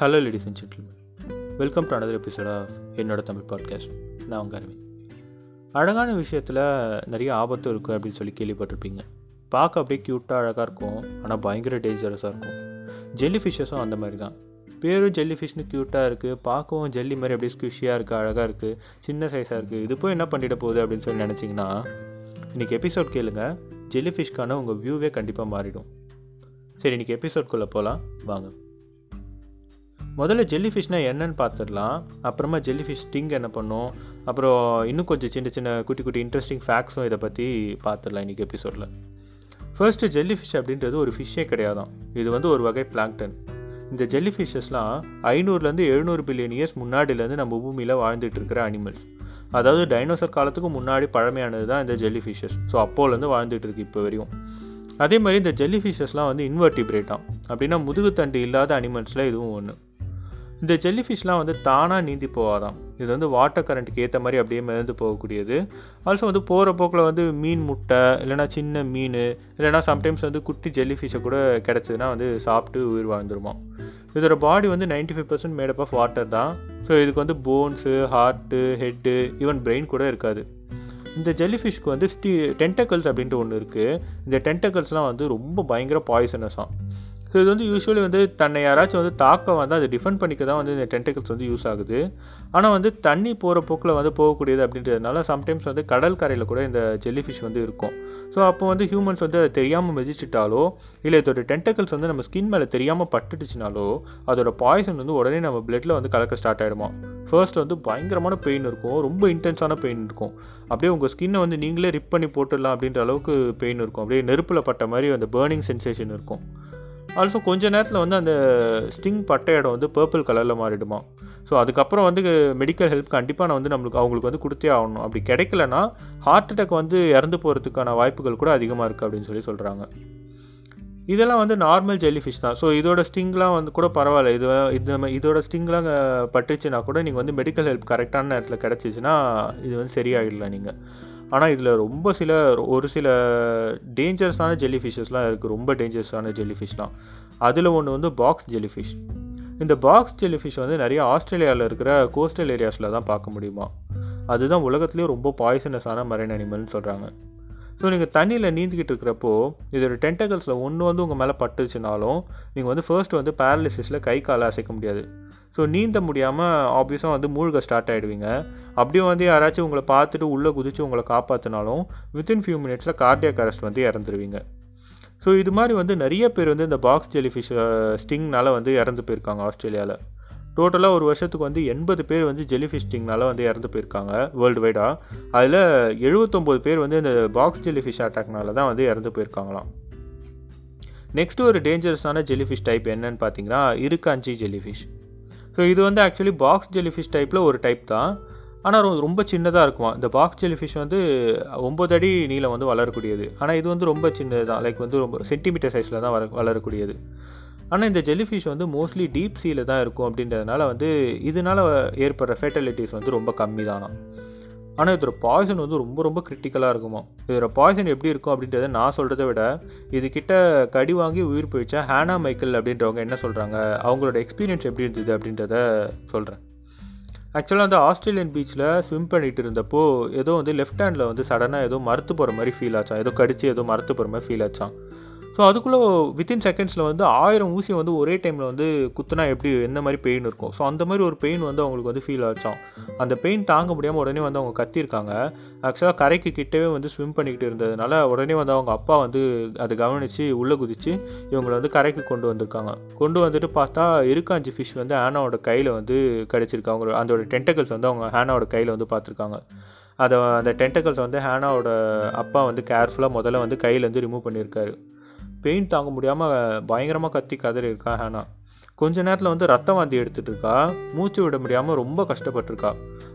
Hello ladies and gentlemen welcome to another episode of என்னோட Tamil podcast நான் உங்கள் அரவிந்த். அழகான விஷயத்தில் நிறைய ஆபத்து இருக்குது அப்படின்னு சொல்லி கேள்விப்பட்டிருப்பீங்க. பார்க்க அப்படியே க்யூட்டாக அழகாக இருக்கும். ஆனால் பயங்கர டேஞ்சரஸாக இருக்கும். ஜெல்லி ஃபிஷ்ஷஸும் அந்த மாதிரி தான் பேரும் ஜெல்லி ஃபிஷ்னு க்யூட்டாக இருக்குது பார்க்கவும் ஜெல்லி மாதிரி அப்படியே ஸ்குஷியாக இருக்குது அழகாக இருக்குது சின்ன சைஸாக இருக்குது இது போய் என்ன பண்ணிட போகுது அப்படின்னு சொல்லி நினச்சிங்கன்னா இன்றைக்கி எபிசோட் கேளுங்க. ஜெல்லி ஃபிஷ்க்கான உங்கள் வியூவே கண்டிப்பாக மாறிடும். சரி இன்றைக்கி எபிசோட்குள்ளே போகலாம் வாங்க. முதல்ல ஜெல்லி ஃபிஷ்னால் என்னன்னு பார்த்துடலாம். அப்புறமா ஜெல்லி ஃபிஷ் ஸ்டிங் என்ன பண்ணும்? அப்புறம் இன்னும் கொஞ்சம் சின்ன சின்ன குட்டி குட்டி இன்ட்ரெஸ்டிங் ஃபேக்ட்ஸும் இதை பற்றி பார்த்துடலாம் இன்றைக்கி எபிசோடில் ஃபர்ஸ்ட்டு ஜெல்லி ஃபிஷ் அப்படின்றது ஒரு ஃபிஷ்ஷே கிடையாதான் இது வந்து ஒரு வகை பிளாங்டன் இந்த ஜெல்லி ஃபிஷஸ்லாம் ஐநூறுலேருந்து எழுநூறு பில்லியன் இயர்ஸ் முன்னாடிலேருந்து நம்ம பூமியில் வாழ்ந்துட்டு இருக்கிற அனிமல்ஸ் அதாவது டைனோசர் காலத்துக்கு முன்னாடி பழமையானது தான் இந்த ஜெல்லி ஃபிஷ்ஷஸ் ஸோ அப்போலேருந்து வாழ்ந்துட்டு இருக்கு இப்போ வரையும். அதே மாதிரி இந்த ஜெல்லி ஃபிஷ்ஷஸ்லாம் வந்து இன்வெர்டிபிரேட்டாம் அப்படின்னா முதுகுத்தண்டு இல்லாத அனிமல்ஸில் இதுவும் ஒன்று இந்த ஜெல்லி ஃபிஷ்லாம் வந்து தானாக நீந்தி போகாதான் இது வந்து வாட்டர் கரண்ட்டுக்கு ஏற்ற மாதிரி அப்படியே மிதந்து போகக்கூடியது. ஆல்சோ வந்து போகிற போக்கில் வந்து மீன் முட்டை இல்லைனா சின்ன மீன் இல்லைனா சம்டைம்ஸ் வந்து குட்டி ஜெல்லி ஃபிஷ்ஷை கூட கிடச்சதுன்னா வந்து சாப்பிட்டு உயிர் வாழ்ந்துருமா இதோட பாடி வந்து ninety five percent made up of water தான். ஸோ இதுக்கு வந்து bones heart head even brain கூட இருக்காது. இந்த ஜெல்லி ஃபிஷ்க்கு வந்து ஸ்டீ டென்டக்கல்ஸ் அப்படின்ட்டு ஒன்று இருக்குது இந்த டென்டக்கல்ஸ்லாம் வந்து ரொம்ப பயங்கர பாய்சனஸாக ஸோ இது வந்து யூஸ்வலி வந்து தன்னை யாராச்சும் வந்து தாக்க வந்து அதை டிஃபெண்ட் பண்ணிக்க தான் வந்து இந்த டென்டக்கல்ஸ் வந்து யூஸ் ஆகுது. ஆனால் வந்து தண்ணி போகிற போக்கில் வந்து போகக்கூடியது அப்படின்றதுனால சம்டைம்ஸ் வந்து கடல் கரையில் கூட இந்த ஜெல்லி ஃபிஷ் வந்து இருக்கும். ஸோ அப்போ வந்து ஹியூமன்ஸ் வந்து அதை தெரியாமல் மிதிச்சிட்டாலோ இல்லை இதோட டென்டக்கல்ஸ் வந்து நம்ம ஸ்கின் மேலே தெரியாமல் பட்டுடுச்சுனாலோ அதோட பாய்சன் வந்து உடனே நம்ம பிளட்டில் வந்து கலக்க ஸ்டார்ட் ஆகிடுமா ஃபர்ஸ்ட் வந்து பயங்கரமான பெயின் இருக்கும் ரொம்ப இன்டென்ஸான பெயின் இருக்கும். அப்படியே உங்கள் ஸ்கின்னை வந்து நீங்களே ரிப் பண்ணி போட்டுடலாம் அப்படின்ற அளவுக்கு பெயின் இருக்கும். அப்படியே நெருப்பில் பட்ட மாதிரி அந்த பேர்னிங் சென்சேஷன் இருக்கும். ஆல்சோ கொஞ்ச நேரத்தில் வந்து அந்த ஸ்டிங் பட்டை இடம் வந்து பர்பிள் கலரில் மாறிடுமா. ஸோ அதுக்கப்புறம் வந்து மெடிக்கல் ஹெல்ப் கண்டிப்பாக நான் வந்து நம்மளுக்கு அவங்களுக்கு வந்து கொடுத்தே ஆகணும். அப்படி கிடைக்கலனா ஹார்ட் அட்டாக் வந்து இறந்து போகிறதுக்கான வாய்ப்புகள் கூட அதிகமாக இருக்குது அப்படின்னு சொல்லி சொல்கிறாங்க இதெல்லாம் வந்து நார்மல் ஜெல்லி ஃபிஷ் தான். ஸோ இதோட ஸ்டிங்லாம் வந்து கூட பரவாயில்ல. இது இது இதோட ஸ்டிங்லாம் பட்டுச்சுன்னா கூட நீங்கள் வந்து மெடிக்கல் ஹெல்ப் கரெக்டான நேரத்தில் கிடச்சிச்சின்னா இது வந்து சரியாகிடலாம் நீங்கள் ஆனால் இதில் ரொம்ப சில ஒரு சில டேஞ்சரஸான ஜெல்லி ஃபிஷஸ்லாம் இருக்குது ரொம்ப டேஞ்சரஸான ஜெல்லி ஃபிஷ்லாம் அதில் ஒன்று வந்து பாக்ஸ் ஜெல்லி ஃபிஷ் இந்த பாக்ஸ் ஜெல்லி ஃபிஷ் வந்து நிறைய ஆஸ்திரேலியாவில் இருக்கிற கோஸ்டல் ஏரியாஸில் தான் பார்க்க முடியுமா? அதுதான் உலகத்துலேயே ரொம்ப பாய்சனஸான மரைன் அனிமல்னு சொல்கிறாங்க ஸோ நீங்கள் தண்ணியில் நீந்திக்கிட்டு இருக்கிறப்போ இதோட டென்டகல்ஸில் ஒன்று வந்து உங்கள் மேலே பட்டுச்சுனாலும் நீங்கள் வந்து ஃபர்ஸ்ட் வந்து பேரலிசிஸில் கை காலை அசைக்க முடியாது. ஸோ நீந்த முடியாமல் ஆப்வியஸாக வந்து மூழ்க ஸ்டார்ட் ஆகிடுவீங்க அப்படியே வந்து யாராச்சும் உங்களை பார்த்துட்டு உள்ளே குதித்து உங்களை காப்பாற்றினாலும் வித்தின் ஃபியூ மினிட்ஸில் கார்டியாக் அரெஸ்ட் வந்து இறந்துருவீங்க. ஸோ இது மாதிரி வந்து நிறைய பேர் வந்து இந்த பாக்ஸ் ஜெலிஃபிஷ் ஸ்டிங்னால் வந்து இறந்து போயிருக்காங்க ஆஸ்திரேலியாவில் டோட்டலாக ஒரு வருஷத்துக்கு வந்து எண்பது பேர் வந்து ஜெல்லி ஃபிஷ்டிங்னால வந்து இறந்து போயிருக்காங்க வேர்ல்டு வைடாக அதில் எழுபத்தொம்போது பேர் வந்து இந்த பாக்ஸ் ஜெல்லி ஃபிஷ் அட்டாக்னால தான் வந்து இறந்து போயிருக்காங்களாம். நெக்ஸ்ட் ஒரு டேஞ்சரஸான ஜெல்லி ஃபிஷ் டைப் என்னன்னு பார்த்தீங்கன்னா இருக்காஞ்சி ஜெல்லி ஃபிஷ் ஸோ இது வந்து ஆக்சுவலி பாக்ஸ் ஜெல்லி ஃபிஷ் டைப்பில் ஒரு டைப் தான். ஆனால் ரொம்ப சின்னதாக இருக்குமா இந்த பாக்ஸ் ஜெல்லி ஃபிஷ் வந்து ஒம்பது அடி நீளம் வந்து வளரக்கூடியது. ஆனால் இது வந்து ரொம்ப சின்னது தான் லைக் வந்து ரொம்ப சென்டிமீட்டர் சைஸில் தான் வர வளரக்கூடியது. ஆனால் இந்த ஜெல்லி ஃபிஷ் வந்து மோஸ்ட்லி டீப் சீல தான் இருக்கும் அப்படின்றதுனால வந்து இதனால் ஏற்படுற ஃபேட்டலிட்டிஸ் வந்து ரொம்ப கம்மி தானா ஆனால் இதோட பாய்சன் வந்து ரொம்ப ரொம்ப கிரிட்டிக்கலாக இருக்குமா? இதோட பாய்சன் எப்படி இருக்கும் அப்படின்றத நான் சொல்கிறத விட இதுக்கிட்ட கடி வாங்கி உயிர் போயிடுச்சா ஹேனா மைக்கேல் அப்படின்றவங்க என்ன சொல்கிறாங்க அவங்களோட எக்ஸ்பீரியன்ஸ் எப்படி இருந்தது அப்படின்றத சொல்கிறேன் ஆக்சுவலாக வந்து ஆஸ்திரேலியன் பீச்சில் ஸ்விம் பண்ணிட்டு இருந்தப்போ ஏதோ வந்து லெஃப்ட் ஹேண்டில் வந்து சடனாக ஏதோ மறுத்து போகிற மாதிரி ஃபீல் ஆச்சான் ஏதோ கடிச்சு ஏதோ மறுத்து போகிற மாதிரி ஃபீல் ஆச்சான் ஸோ அதுக்குள்ளே வித்தின் செகண்ட்ஸில் வந்து ஆயிரம் ஊசி வந்து ஒரே டைமில் வந்து குத்துனா எப்படி என்ன மாதிரி பெயின் இருக்கும்? ஸோ அந்த மாதிரி ஒரு பெயின் வந்து அவங்களுக்கு வந்து ஃபீல் ஆச்சான் அந்த பெயின் தாங்க முடியாமல் உடனே வந்து அவங்க கத்திருக்காங்க. ஆக்சுவலாக கரைக்கு கிட்டவே வந்து ஸ்விம் பண்ணிக்கிட்டு இருந்ததுனால உடனே வந்து அவங்க அப்பா வந்து அதை கவனித்து உள்ளே குதித்து இவங்களை வந்து கரைக்கு கொண்டு வந்திருக்காங்க. கொண்டு வந்துட்டு பார்த்தா இருக்காஞ்சி ஃபிஷ் வந்து ஹேனாவோட கையில் வந்து கிடச்சிருக்கு. அவங்க அதோட டென்டக்கல்ஸ் வந்து அவங்க ஹேனாவோட கையில் வந்து பார்த்துருக்காங்க. அதை அந்த டென்டக்கல்ஸ் வந்து ஹேனாவோட அப்பா வந்து கேர்ஃபுல்லாக முதல்ல வந்து கையிலேருந்து ரிமூவ் பண்ணியிருக்காரு. பெயின் தாங்க முடியாமல் பயங்கரமாக கத்தி கதறி இருக்கா ஹேனா. கொஞ்ச நேரத்தில் வந்து ரத்த வாந்தி எடுத்துகிட்டு இருக்கா மூச்சு விட முடியாமல் ரொம்ப கஷ்டப்பட்டிருக்கா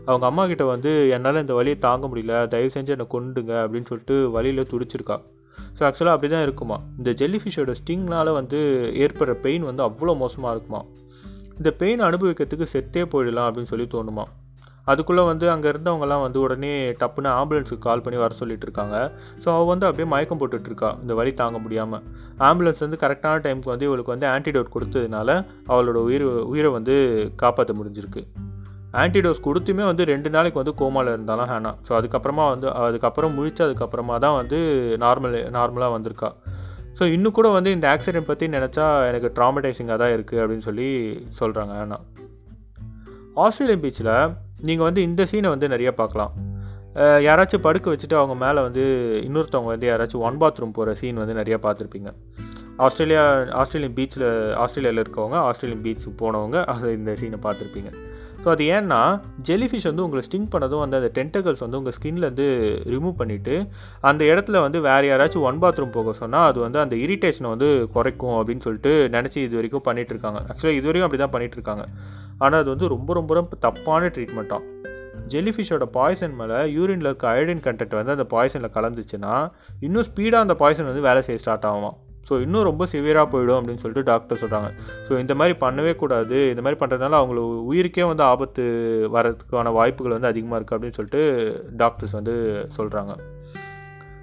அவங்க அம்மா கிட்ட வந்து என்னால் இந்த வலியை தாங்க முடியல. தயவு செஞ்சு என்னை கொண்டுங்க அப்படின்னு சொல்லிட்டு வழியில் துடிச்சிருக்கா. ஸோ ஆக்சுவலாக அப்படி தான் இருக்குமா. இந்த ஜெல்லி ஸ்டிங்னால் வந்து ஏற்படுற பெயின் வந்து அவ்வளோ மோசமாக இருக்குமா. இந்த பெயின் அனுபவிக்கிறதுக்கு செத்தே போயிடலாம் அப்படின்னு சொல்லி தோணுமா. அதுக்குள்ளே வந்து அங்கே இருந்தவங்கலாம் வந்து உடனே டப்புன்னு ஆம்புலன்ஸுக்கு கால் பண்ணி வர சொல்லிட்டு இருக்காங்க. ஸோ அவள் வந்து அப்படியே மயக்கம் போட்டுட்ருக்கா இந்த வழி தாங்க முடியாமல் ஆம்புலன்ஸ் வந்து கரெக்டான டைமுக்கு வந்து இவளுக்கு வந்து ஆன்டிடோட் கொடுத்ததுனால அவளோட உயிர் உயிரை வந்து காப்பாற்ற முடிஞ்சிருக்கு. ஆன்டிடோஸ் கொடுத்துமே வந்து ரெண்டு நாளைக்கு வந்து கோமாவில் இருந்தாலும் ஹேனா. ஸோ அதுக்கப்புறமா வந்து அதுக்கப்புறம் முழிச்சு அதுக்கப்புறமா தான் வந்து நார்மல் நார்மலாக வந்திருக்கா. ஸோ இன்னும் கூட வந்து இந்த ஆக்சிடென்ட் பற்றி நினச்சா எனக்கு ட்ராமடைசிங்காக தான் இருக்குது அப்படின்னு சொல்லி சொல்கிறாங்க ஹேனா. ஆஸ்திரேலியன் பீச்சில் நீங்கள் வந்து இந்த சீனை வந்து நிறைய பார்க்கலாம். யாராச்சும் படுக்க வச்சுட்டு அவங்க மேலே வந்து இன்னொருத்தவங்க வந்து யாராச்சும் ஒன் பாத்ரூம் போகிற சீன் வந்து நிறையா பார்த்துருப்பீங்க. ஆஸ்திரேலியா ஆஸ்திரேலியன் பீச்சில் ஆஸ்திரேலியாவில் இருக்கவங்க ஆஸ்திரேலியன் பீச் போனவங்க அது இந்த சீனை பார்த்துருப்பீங்க. ஸோ அது ஏன்னா ஜெலிஃபிஷ் வந்து உங்களை ஸ்டிங் பண்ணதும் வந்து அந்த டென்டகல்ஸ் வந்து உங்கள் ஸ்கின்லேருந்து ரிமூவ் பண்ணிவிட்டு அந்த இடத்துல வந்து வேறு யாராச்சும் ஒன் பாத்ரூம் போக சொன்னால் அது வந்து அந்த இரிட்டேஷனை வந்து குறைக்கும் அப்படின்னு சொல்லிட்டு நினச்சி இது வரைக்கும் பண்ணிகிட்ருக்காங்க ஆக்சுவலாக இது வரைக்கும் அப்படி தான் பண்ணிட்டு இருக்காங்க. ஆனால் அது வந்து ரொம்ப ரொம்ப ரொம்ப தப்பான ட்ரீட்மெண்ட்டாக ஜெல்லிஃபிஷோட பாய்சன் மேலே யூரினில் இருக்க அயோடின் கண்டென்ட் வந்து அந்த பாய்சனில் கலந்துச்சுன்னா இன்னும் ஸ்பீடாக அந்த பாய்சன் வந்து வேலை செய்ய ஸ்டார்ட் ஆகும் ஸோ இன்னும் ரொம்ப சிவியராக போயிடும் அப்படின்னு சொல்லிட்டு டாக்டர் சொல்கிறாங்க ஸோ இந்த மாதிரி பண்ணவே கூடாது. இந்த மாதிரி பண்ணுறதுனால அவங்களுக்கு உயிருக்கே வந்து ஆபத்து வரதுக்கான வாய்ப்புகள் வந்து அதிகமாக இருக்குது அப்படின்னு சொல்லிட்டு டாக்டர்ஸ் வந்து சொல்கிறாங்க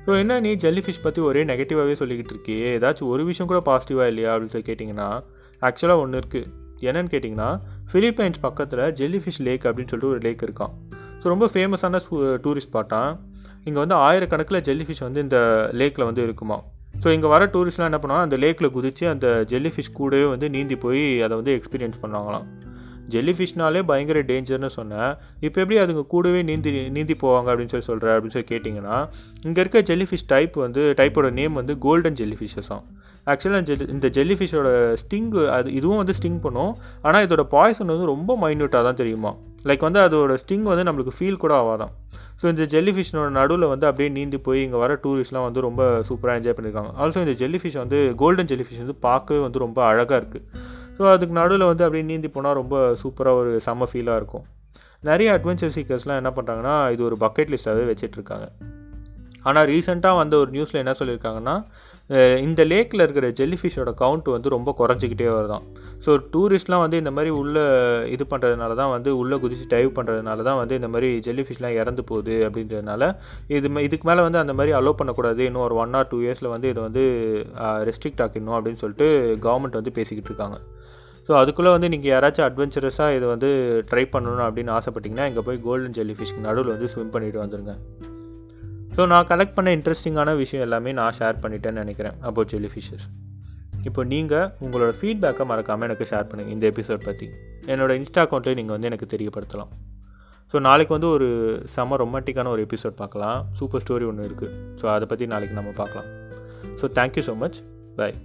ஸோ என்ன நீ ஜெல்லி ஃபிஷ் பற்றி ஒரே நெகட்டிவாகவே சொல்லிக்கிட்டு இருக்கியே? ஏதாச்சும் ஒரு விஷயம் கூட பாசிட்டிவாக இல்லையா அப்படின்னு சொல்லி கேட்டிங்கன்னா ஆக்சுவலாக ஒன்று இருக்குது என்னன்னு கேட்டிங்கன்னா ஃபிலிப்பைன்ஸ் பக்கத்தில் ஜெல்லி ஃபிஷ் லேக் அப்படின்னு சொல்லிட்டு ஒரு லேக் இருக்கான் ஸோ ரொம்ப ஃபேமஸான டூரிஸ்ட் ஸ்பாட்டான் இங்கே வந்து ஆயிரக்கணக்கில் ஜெல்லி ஃபிஷ் வந்து இந்த லேக்கில் வந்து இருக்குமா ஸோ இங்கே வர டூரிஸ்ட்லாம் என்ன பண்ணுவாங்க அந்த லேக்கில் குதித்து அந்த ஜெல்லிஃபிஷ் கூடவே வந்து நீந்தி போய் அதை வந்து எக்ஸ்பீரியன்ஸ் பண்ணுவாங்களாம். ஜெல்லிஃபிஷ்னாலே பயங்கர டேஞ்சர்னு சொன்னேன். இப்போ எப்படி அதுங்க கூடவே நீந்தி நீந்தி போவாங்க அப்படின்னு சொல்லி சொல்கிற அப்படின்னு சொல்லி கேட்டிங்கன்னா இங்கே இருக்க ஜெல்லிஃபிஷ் டைப் வந்து டைப்போட நேம் வந்து கோல்டன் ஜெல்லிஃபிஷஸாம் ஆக்சுவலாக ஜெல் இந்த ஜெல்லிஃபிஷோட ஸ்டிங் அது இதுவும் வந்து ஸ்டிங் பண்ணும். ஆனால் இதோட பாய்சன் வந்து ரொம்ப மைன்யூட்டாக தான் தெரியுமா லைக் வந்து அதோட ஸ்டிங் வந்து நம்மளுக்கு ஃபீல் கூட ஆகாதான் ஸோ இந்த ஜெல்லி ஃபிஷ்னோட நடுவில் வந்து அப்படியே நீந்தி போய் இங்கே வர டூரிஸ்ட்லாம் வந்து ரொம்ப சூப்பராக என்ஜாய் பண்ணியிருக்காங்க ஆல்சோ இந்த ஜெல்லிஃபிஷ் வந்து கோல்டன் ஜெல்லிஃபிஷ் வந்து பார்க்கவே வந்து ரொம்ப அழகாக இருக்குது ஸோ அதுக்கு நடுவில் வந்து அப்படியே நீந்தி போனால் ரொம்ப சூப்பராக ஒரு செம்ம ஃபீலாக இருக்கும். நிறைய அட்வென்ச்சர் சீக்கர்ஸ்லாம் என்ன பண்ணுறாங்கன்னா இது ஒரு பக்கெட் லிஸ்ட்டாகவே வச்சிட்ருக்காங்க ஆனால் ரீசெண்டாக வந்த ஒரு நியூஸில் என்ன சொல்லியிருக்காங்கன்னா இந்த லேக்கில் இருக்கிற ஜெல்லிஃபிஷோட கவுண்ட் வந்து ரொம்ப குறைஞ்சிக்கிட்டே வருதான். ஸோ டூரிஸ்ட்லாம் வந்து இந்த மாதிரி உள்ளே இது பண்ணுறதுனால தான் வந்து உள்ளே குதிச்சு டைவ் பண்ணுறதுனால தான் வந்து இந்த மாதிரி ஜெல்லிஃபிஷ்லாம் இறந்து போகுது அப்படின்றதுனால இது இதுக்கு மேலே வந்து அந்த மாதிரி அலோவ் பண்ணக்கூடாது. இன்னும் ஒரு ஒன் ஆர் டூ இயர்ஸில் வந்து இதை வந்து ரெஸ்ட்ரிக்ட் ஆக்கிடணும் அப்படின்னு சொல்லிட்டு கவர்மெண்ட் வந்து பேசிக்கிட்டு இருக்காங்க. ஸோ அதுக்குள்ளே வந்து நீங்கள் யாராச்சும் அட்வென்ச்சரஸாக இதை வந்து ட்ரை பண்ணணும் அப்படின்னு ஆசைப்பட்டிங்கன்னா இங்கே போய் கோல்டன் ஜெல்லிஃபிஷ்க்கு நடுவில் வந்து ஸ்விம் பண்ணிட்டு வந்துருங்க. ஸோ நான் கலெக்ட் பண்ண இன்ட்ரெஸ்டிங்கான விஷயம் எல்லாமே நான் ஷேர் பண்ணிட்டேன்னு நினைக்கிறேன் அபவுட் ஃபிஷர்ஸ் ஃபிஷஸ் இப்போ நீங்கள் உங்களோட ஃபீட்பேக்கை மறக்காமல் எனக்கு ஷேர் பண்ணுங்கள் இந்த எபிசோட் பற்றி என்னோட இன்ஸ்டா அக்கௌண்ட்லேயே நீங்கள் வந்து எனக்கு தெரியப்படுத்தலாம். ஸோ நாளைக்கு வந்து ஒரு செம ரொமான்டிக்கான ஒரு எபிசோட் பார்க்கலாம். சூப்பர் ஸ்டோரி ஒன்று இருக்குது ஸோ அதை பற்றி நாளைக்கு நம்ம பார்க்கலாம். So thank you so much bye